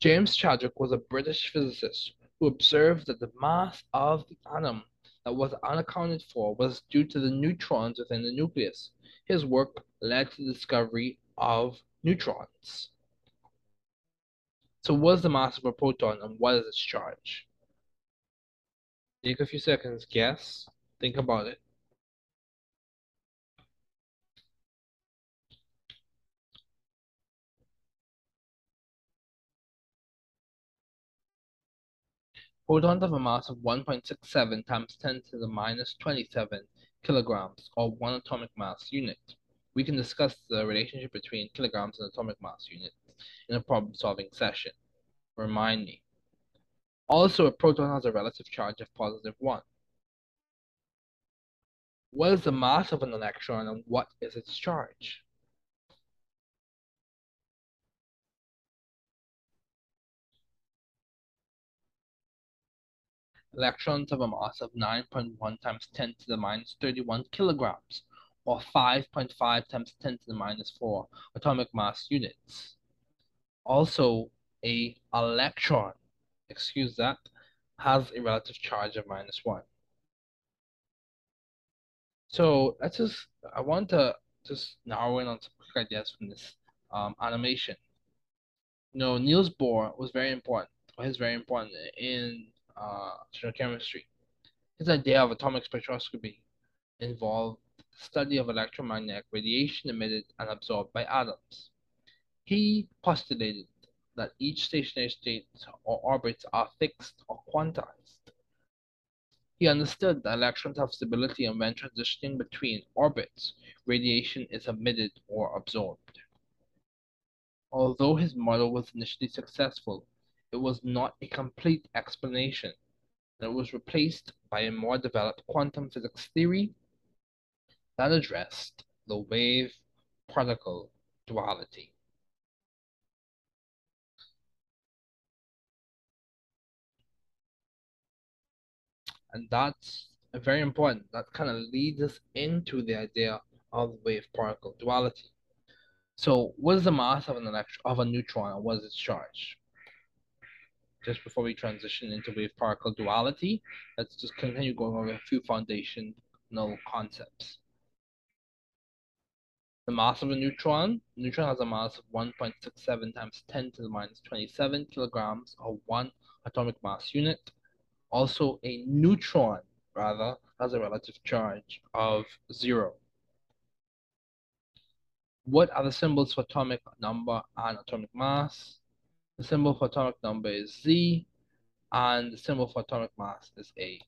James Chadwick was a British physicist who observed that the mass of the atom that was unaccounted for was due to the neutrons within the nucleus. His work led to the discovery of neutrons. So what is the mass of a proton and what is its charge? Take a few seconds, guess, think about it. Protons have a mass of 1.67 times 10 to the minus 27 kilograms, or one atomic mass unit. We can discuss the relationship between kilograms and atomic mass units in a problem-solving session. Remind me. Also, a proton has a relative charge of positive 1. What is the mass of an electron and what is its charge? Electrons have a mass of 9.1 times 10 to the minus 31 kilograms, or 5.5 times 10 to the minus 4 atomic mass units. Also, a electron, excuse that, has a relative charge of minus 1. So let's just, I want to just narrow in on some quick ideas from this um, animation. You know, Niels Bohr was very important, or is very important in uh, chemistry. His idea of atomic spectroscopy involved the study of electromagnetic radiation emitted and absorbed by atoms. He postulated that each stationary state or orbits are fixed or quantized. He understood that electrons have stability and when transitioning between orbits, radiation is emitted or absorbed. Although his model was initially successful, it was not a complete explanation, and it was replaced by a more developed quantum physics theory that addressed the wave-particle duality. And that's very important. That kind of leads us into the idea of wave-particle duality. So what is the mass of an electron of a neutron what is its charge? Just before we transition into wave particle duality, let's just continue going over a few foundational concepts. The mass of a neutron, a neutron has a mass of 1.67 times 10 to the minus 27 kilograms, or one atomic mass unit. Also, a neutron, rather, has a relative charge of zero. What are the symbols for atomic number and atomic mass? The symbol for atomic number is Z, and the symbol for atomic mass is A.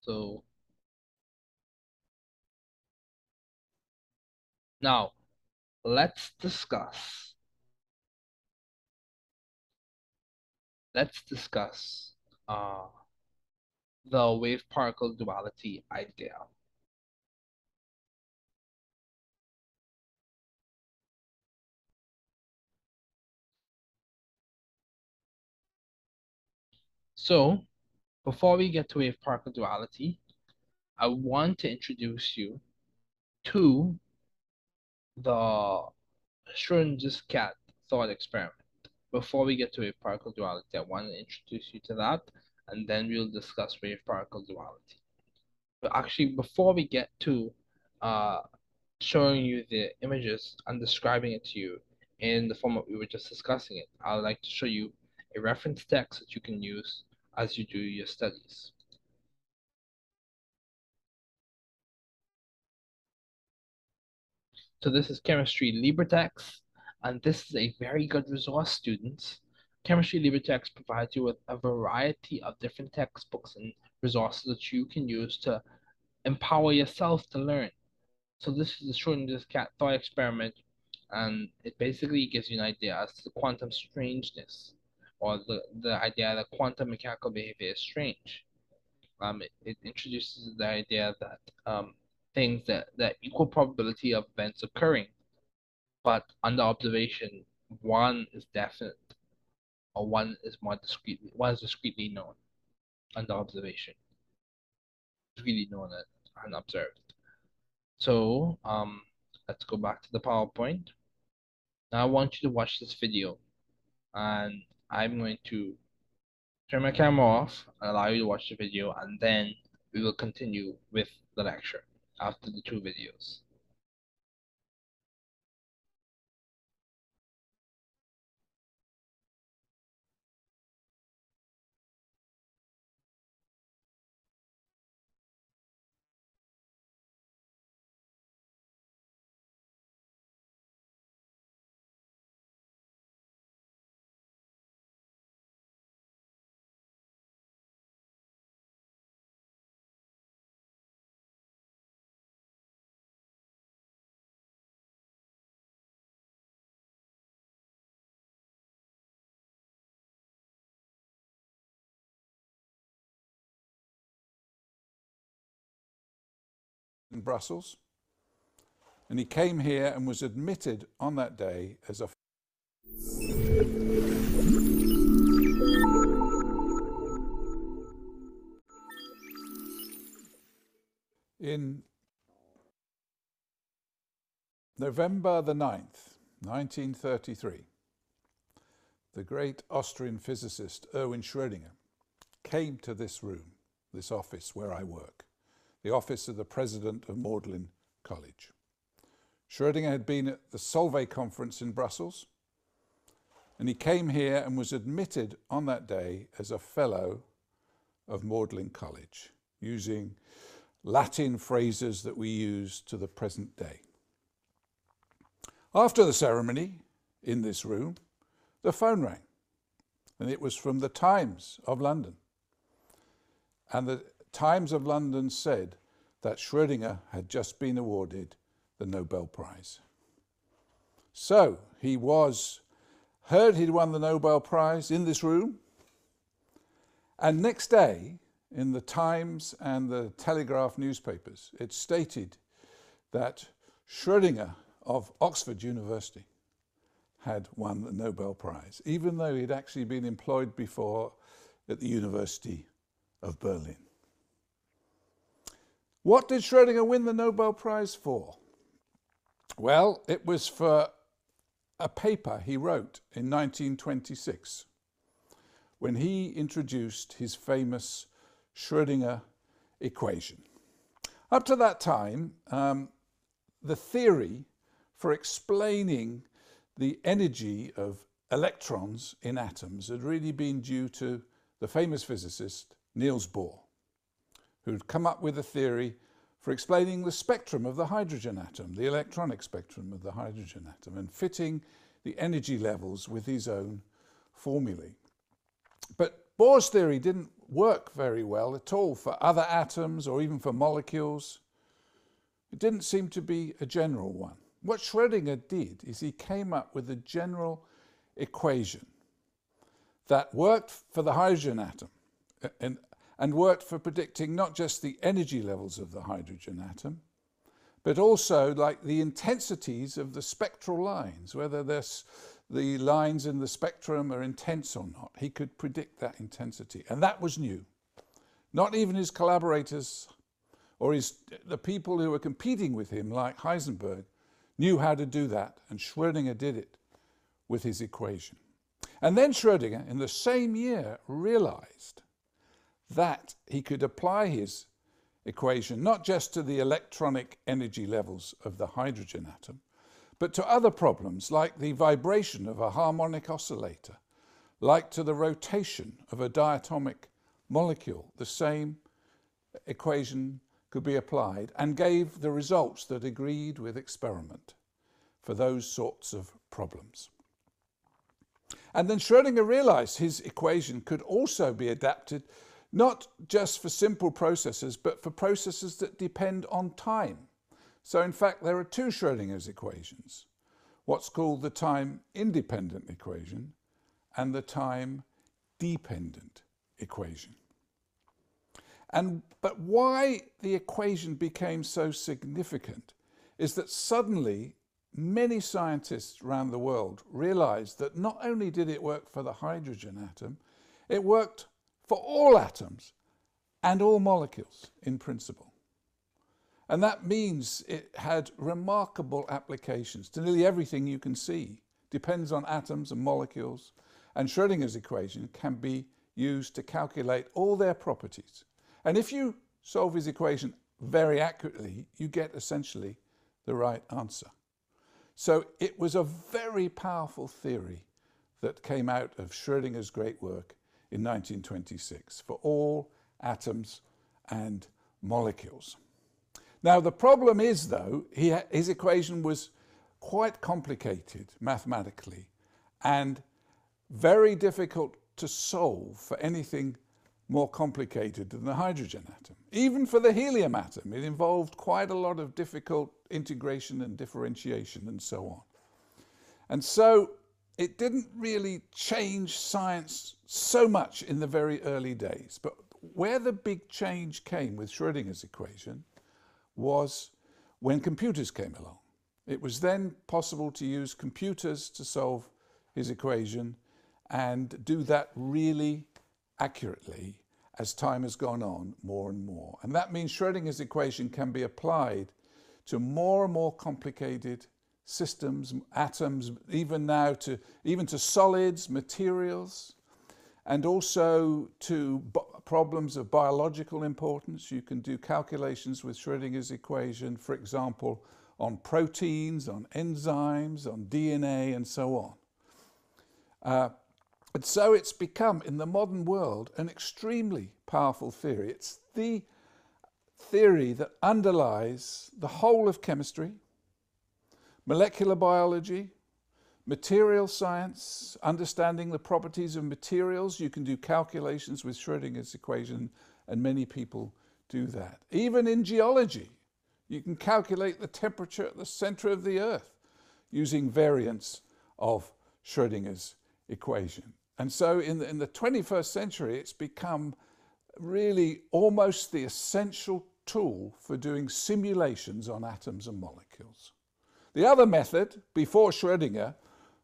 So now let's discuss let's discuss uh, the wave particle duality idea. So, before we get to wave particle duality, I want to introduce you to the Schrodinger's cat thought experiment. Before we get to wave particle duality, I want to introduce you to that, and then we'll discuss wave particle duality. But actually, before we get to uh, showing you the images and describing it to you in the format we were just discussing it, I would like to show you a reference text that you can use as you do your studies. So this is Chemistry LibreText, and this is a very good resource, students. Chemistry LibreText provides you with a variety of different textbooks and resources that you can use to empower yourself to learn. So this is the Schrodinger's cat thought experiment, and it basically gives you an idea as to quantum strangeness or the, the idea that quantum mechanical behavior is strange. Um, it, it introduces the idea that um, things that, that equal probability of events occurring, but under observation, one is definite, or one is more discreetly, one is discreetly known under observation, discreetly known and observed. So um, let's go back to the PowerPoint. Now I want you to watch this video and I'm going to turn my camera off allow you to watch the video and then we will continue with the lecture after the two videos. In Brussels. And he came here and was admitted on that day as a in November the 9th, 1933, the great Austrian physicist Erwin Schrödinger came to this room, this office where I work the office of the president of Magdalen College. Schrödinger had been at the Solvay conference in Brussels, and he came here and was admitted on that day as a fellow of Magdalen College, using Latin phrases that we use to the present day. After the ceremony, in this room, the phone rang, and it was from the Times of London. And the Times of London said that Schrödinger had just been awarded the Nobel Prize. So he was heard he'd won the Nobel Prize in this room. And next day, in the Times and the Telegraph newspapers, it stated that Schrödinger of Oxford University had won the Nobel Prize, even though he'd actually been employed before at the University of Berlin. What did Schrödinger win the Nobel Prize for? Well, it was for a paper he wrote in 1926 when he introduced his famous Schrödinger equation. Up to that time, um, the theory for explaining the energy of electrons in atoms had really been due to the famous physicist Niels Bohr, who'd come up with a theory for explaining the spectrum of the hydrogen atom, the electronic spectrum of the hydrogen atom, and fitting the energy levels with his own formulae. But Bohr's theory didn't work very well at all for other atoms or even for molecules. It didn't seem to be a general one. What Schrödinger did is he came up with a general equation that worked for the hydrogen atom and, and worked for predicting not just the energy levels of the hydrogen atom, but also like the intensities of the spectral lines, whether the lines in the spectrum are intense or not. He could predict that intensity, and that was new. Not even his collaborators or his, the people who were competing with him, like Heisenberg, knew how to do that, and Schrödinger did it with his equation. And then Schrödinger, in the same year, realized that he could apply his equation not just to the electronic energy levels of the hydrogen atom, but to other problems like the vibration of a harmonic oscillator, like to the rotation of a diatomic molecule. The same equation could be applied and gave the results that agreed with experiment for those sorts of problems. And then Schrödinger realized his equation could also be adapted not just for simple processes, but for processes that depend on time. So in fact, there are two Schrödinger's equations, what's called the time-independent equation and the time-dependent equation. And, but why the equation became so significant is that suddenly many scientists around the world realized that not only did it work for the hydrogen atom, it worked for all atoms and all molecules in principle. And that means it had remarkable applications to nearly everything you can see. Depends on atoms and molecules. And Schrödinger's equation can be used to calculate all their properties. And if you solve his equation very accurately, you get essentially the right answer. So it was a very powerful theory that came out of Schrödinger's great work in 1926 for all atoms and molecules. Now the problem is though, he, his equation was quite complicated mathematically and very difficult to solve for anything more complicated than the hydrogen atom. Even for the helium atom, it involved quite a lot of difficult integration and differentiation and so on. And so it didn't really change science so much in the very early days. But where the big change came with Schrödinger's equation was when computers came along. It was then possible to use computers to solve his equation and do that really accurately as time has gone on more and more. And that means Schrödinger's equation can be applied to more and more complicated systems, atoms, even now to, even to solids, materials, and also to problems of biological importance. You can do calculations with Schrödinger's equation, for example, on proteins, on enzymes, on DNA, and so on. Uh, and so it's become, in the modern world, an extremely powerful theory. It's the theory that underlies the whole of chemistry, molecular biology, material science, understanding the properties of materials. You can do calculations with Schrödinger's equation, and many people do that. Even in geology, you can calculate the temperature at the center of the Earth using variants of Schrödinger's equation. And so in the, in the 21st century, it's become really almost the essential tool for doing simulations on atoms and molecules. The other method, before Schrödinger,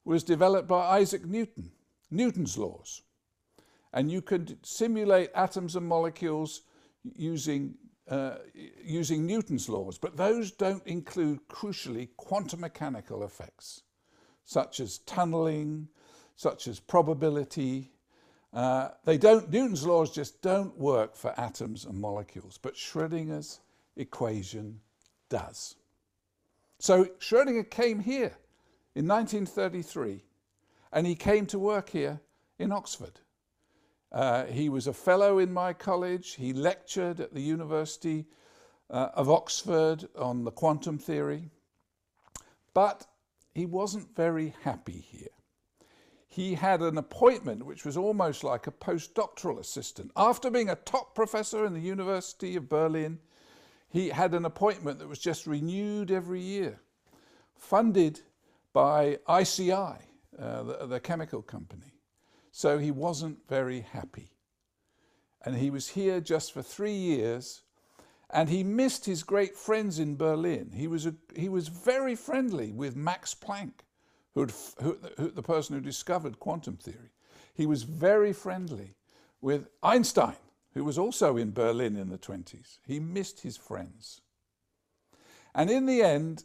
was developed by Isaac Newton, Newton's laws. And you could simulate atoms and molecules using, uh, using Newton's laws, but those don't include, crucially, quantum mechanical effects. such as tunneling, such as probability. Uh, they don't, Newton's laws just don't work for atoms and molecules, but Schrodinger's equation does. So Schrodinger came here in 1933 and he came to work here in Oxford. Uh, he was a fellow in my college. He lectured at the University uh, of Oxford on the quantum theory. But he wasn't very happy here. He had an appointment which was almost like a postdoctoral assistant. After being a top professor in the University of Berlin, he had an appointment that was just renewed every year, funded by ICI, uh, the, the chemical company. So he wasn't very happy. And he was here just for three years and he missed his great friends in Berlin. He was, a, he was very friendly with Max Planck, who, the person who discovered quantum theory. He was very friendly with Einstein, who was also in Berlin in the 20s. He missed his friends. And in the end,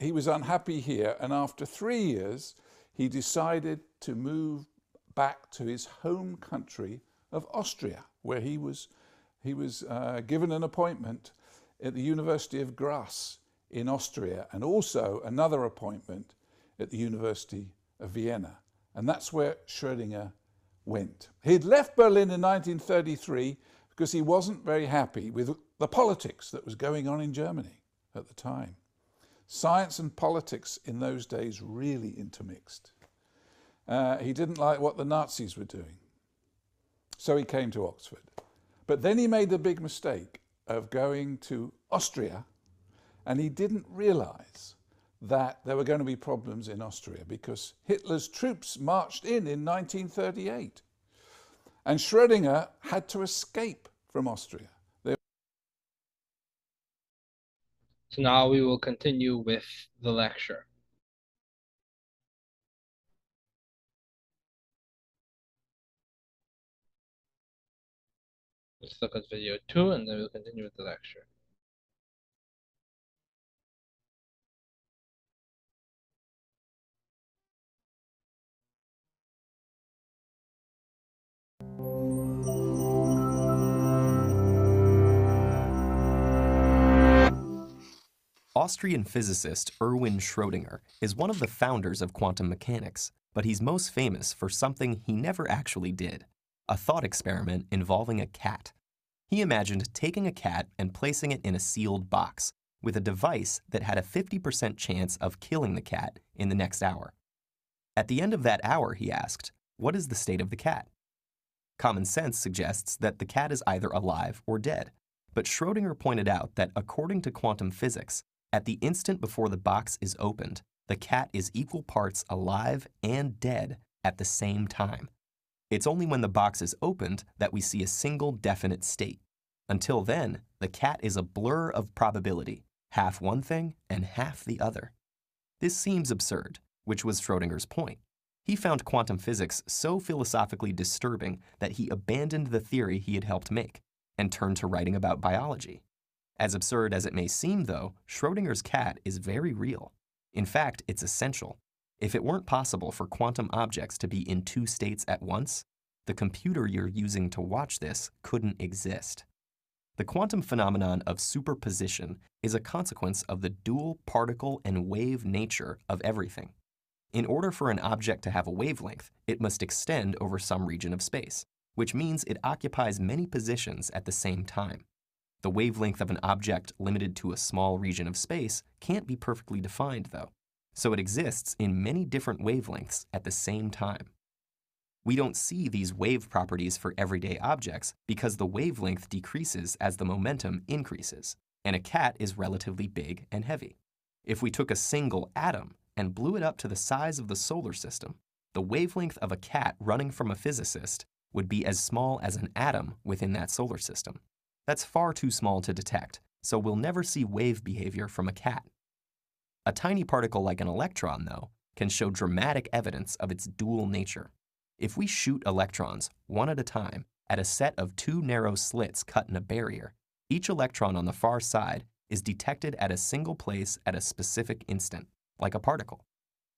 he was unhappy here. And after three years, he decided to move back to his home country of Austria, where he was, he was uh, given an appointment at the University of Graz in Austria and also another appointment at the University of Vienna. And that's where Schrödinger went. He'd left Berlin in 1933 because he wasn't very happy with the politics that was going on in Germany at the time. Science and politics in those days really intermixed. Uh, he didn't like what the Nazis were doing. So he came to Oxford. But then he made the big mistake of going to Austria and he didn't realize that there were going to be problems in Austria because Hitler's troops marched in in 1938 and Schrödinger had to escape from Austria. So now we will continue with the lecture. Let's look at video two and then we'll continue with the lecture. Austrian physicist Erwin Schrödinger is one of the founders of quantum mechanics, but he's most famous for something he never actually did a thought experiment involving a cat. He imagined taking a cat and placing it in a sealed box with a device that had a 50% chance of killing the cat in the next hour. At the end of that hour, he asked, What is the state of the cat? Common sense suggests that the cat is either alive or dead, but Schrödinger pointed out that according to quantum physics, at the instant before the box is opened, the cat is equal parts alive and dead at the same time. It's only when the box is opened that we see a single definite state. Until then, the cat is a blur of probability, half one thing and half the other. This seems absurd, which was Schrodinger's point. He found quantum physics so philosophically disturbing that he abandoned the theory he had helped make and turned to writing about biology. As absurd as it may seem, though, Schrodinger's cat is very real. In fact, it's essential. If it weren't possible for quantum objects to be in two states at once, the computer you're using to watch this couldn't exist. The quantum phenomenon of superposition is a consequence of the dual particle and wave nature of everything. In order for an object to have a wavelength, it must extend over some region of space, which means it occupies many positions at the same time. The wavelength of an object limited to a small region of space can't be perfectly defined, though so it exists in many different wavelengths at the same time. We don't see these wave properties for everyday objects because the wavelength decreases as the momentum increases, and a cat is relatively big and heavy. If we took a single atom and blew it up to the size of the solar system, the wavelength of a cat running from a physicist would be as small as an atom within that solar system. That's far too small to detect, so we'll never see wave behavior from a cat. A tiny particle like an electron, though, can show dramatic evidence of its dual nature. If we shoot electrons, one at a time, at a set of two narrow slits cut in a barrier, each electron on the far side is detected at a single place at a specific instant, like a particle.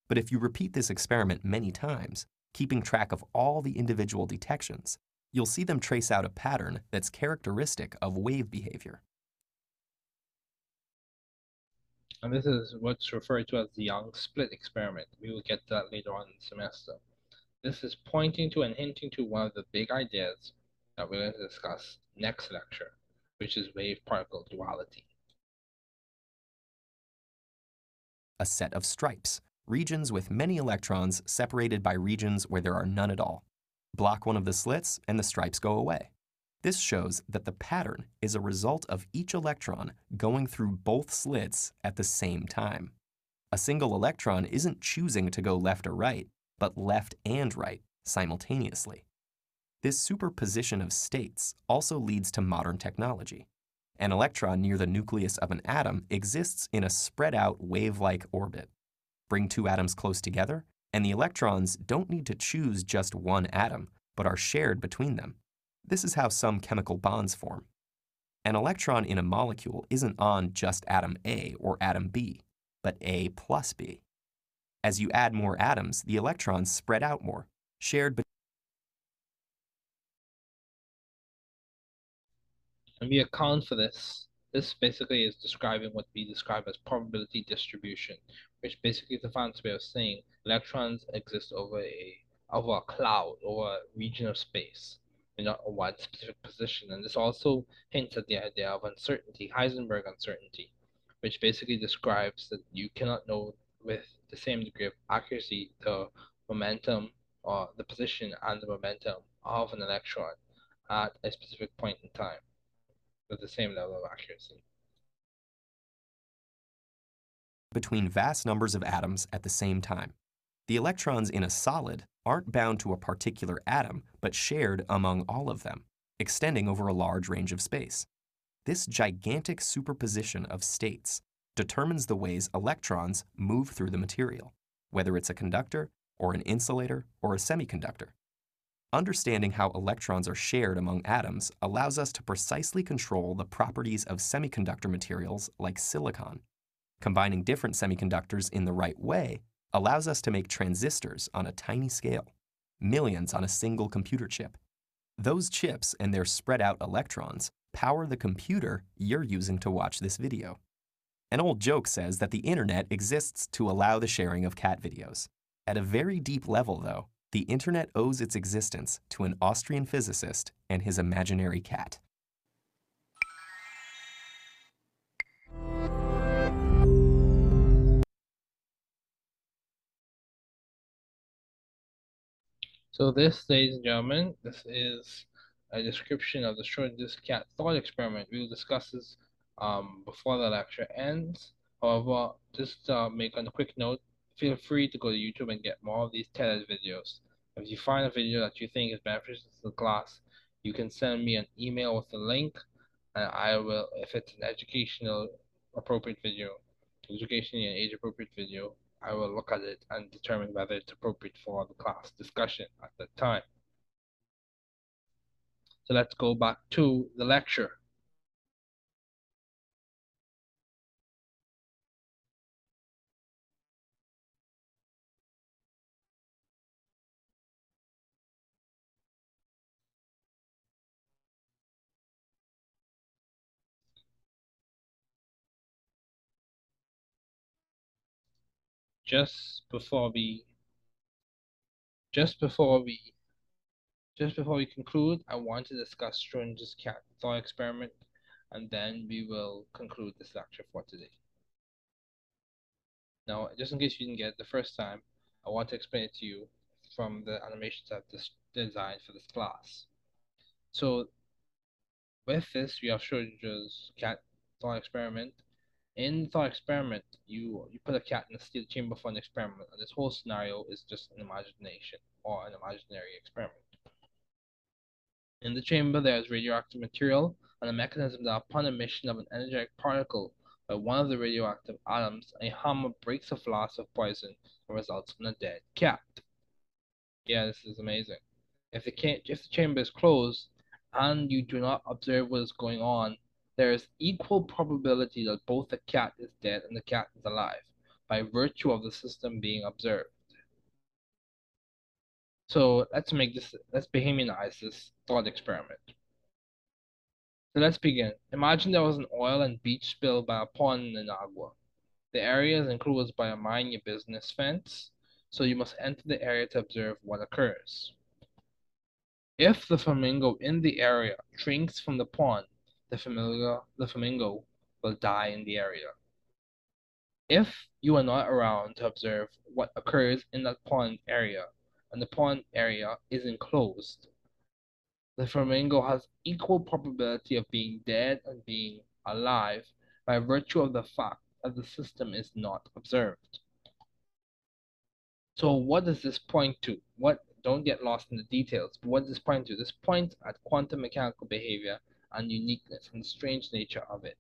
But if you repeat this experiment many times, keeping track of all the individual detections, you'll see them trace out a pattern that's characteristic of wave behavior. And this is what's referred to as the Young slit experiment. We will get that later on in the semester. This is pointing to and hinting to one of the big ideas that we're going to discuss next lecture, which is wave-particle duality. A set of stripes, regions with many electrons separated by regions where there are none at all. Block one of the slits and the stripes go away. This shows that the pattern is a result of each electron going through both slits at the same time. A single electron isn't choosing to go left or right, but left and right simultaneously. This superposition of states also leads to modern technology. An electron near the nucleus of an atom exists in a spread out wave-like orbit. Bring two atoms close together, and the electrons don't need to choose just one atom, but are shared between them. This is how some chemical bonds form. An electron in a molecule isn't on just atom A or atom B, but A plus B. As you add more atoms, the electrons spread out more, shared between And we account for this. This basically is describing what we describe as probability distribution, which basically is a fancy way of saying electrons exist over a over a cloud or a region of space in a one specific position. And this also hints at the idea of uncertainty, Heisenberg uncertainty, which basically describes that you cannot know with the same degree of accuracy the momentum or the position and the momentum of an electron at a specific point in time with the same level of accuracy. Between vast numbers of atoms at the same time. The electrons in a solid aren't bound to a particular atom, but shared among all of them, extending over a large range of space. This gigantic superposition of states determines the ways electrons move through the material, whether it's a conductor, or an insulator, or a semiconductor. Understanding how electrons are shared among atoms allows us to precisely control the properties of semiconductor materials like silicon. Combining different semiconductors in the right way allows us to make transistors on a tiny scale, millions on a single computer chip. Those chips and their spread out electrons power the computer you're using to watch this video. An old joke says that the internet exists to allow the sharing of cat videos. At a very deep level, though, the internet owes its existence to an Austrian physicist and his imaginary cat. So this, ladies and gentlemen, this is a description of the Schrodinger's cat thought experiment. We will discuss this um, before the lecture ends. However, just uh, make a quick note, feel free to go to YouTube and get more of these TED videos. If you find a video that you think is beneficial to the class, you can send me an email with the link, and I will, if it's an educational appropriate video, educationally and age appropriate video, I will look at it and determine whether it's appropriate for the class discussion at that time. So let's go back to the lecture. Just before we just before we just before we conclude, I want to discuss Schrodinger's cat thought experiment, and then we will conclude this lecture for today. Now, just in case you didn't get it the first time, I want to explain it to you from the animations I've designed for this class. So, with this, we have Schrodinger's cat thought experiment, in thought experiment, you you put a cat in a steel chamber for an experiment, and this whole scenario is just an imagination or an imaginary experiment. In the chamber, there is radioactive material and a mechanism that, upon emission of an energetic particle by one of the radioactive atoms, a hammer breaks a flask of poison and results in a dead cat. Yeah, this is amazing. If the, if the chamber is closed and you do not observe what is going on, there is equal probability that both the cat is dead and the cat is alive. by virtue of the system being observed. So let's make this, let's Bahamianize this thought experiment. So let's begin. Imagine there was an oil and beach spill by a pond in Inagua. The area is enclosed by a mind your business fence, so you must enter the area to observe what occurs. If the flamingo in the area drinks from the pond, the flamingo, the flamingo will die in the area. If you are not around to observe what occurs in that pond area, and the pond area is enclosed, the flamingo has equal probability of being dead and being alive by virtue of the fact that the system is not observed. So what does this point to? What don't get lost in the details, but what does this point to? This points at quantum mechanical behavior and uniqueness and strange nature of it.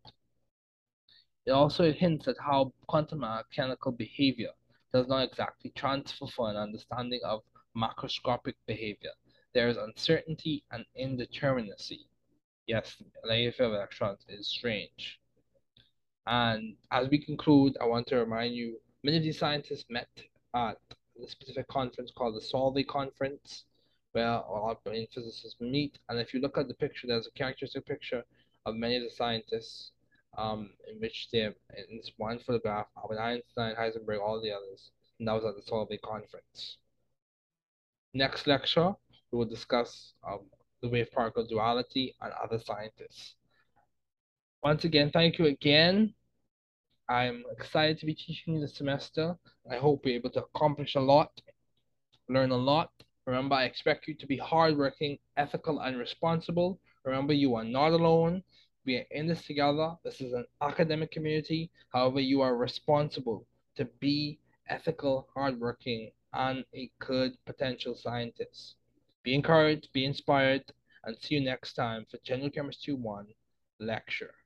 It also hints at how quantum mechanical behavior does not exactly transfer for an understanding of macroscopic behavior. There is uncertainty and indeterminacy. Yes, the of electrons is strange. And as we conclude, I want to remind you, many of these scientists met at a specific conference called the Solvay Conference, where all brain physicists meet. And if you look at the picture, there's a characteristic picture of many of the scientists um, in which they, in this one photograph, Albert Einstein, Heisenberg, all the others, and that was at the Solvay Conference. Next lecture, we will discuss um, the wave particle duality and other scientists. Once again, thank you again I'm excited to be teaching you this semester. I hope you're able to accomplish a lot, learn a lot. Remember, I expect you to be hardworking, ethical, and responsible. Remember, you are not alone. We are in this together. This is an academic community. However, you are responsible to be ethical, hardworking, and a good potential scientist. Be encouraged, be inspired, and see you next time for General Chemistry 1 lecture.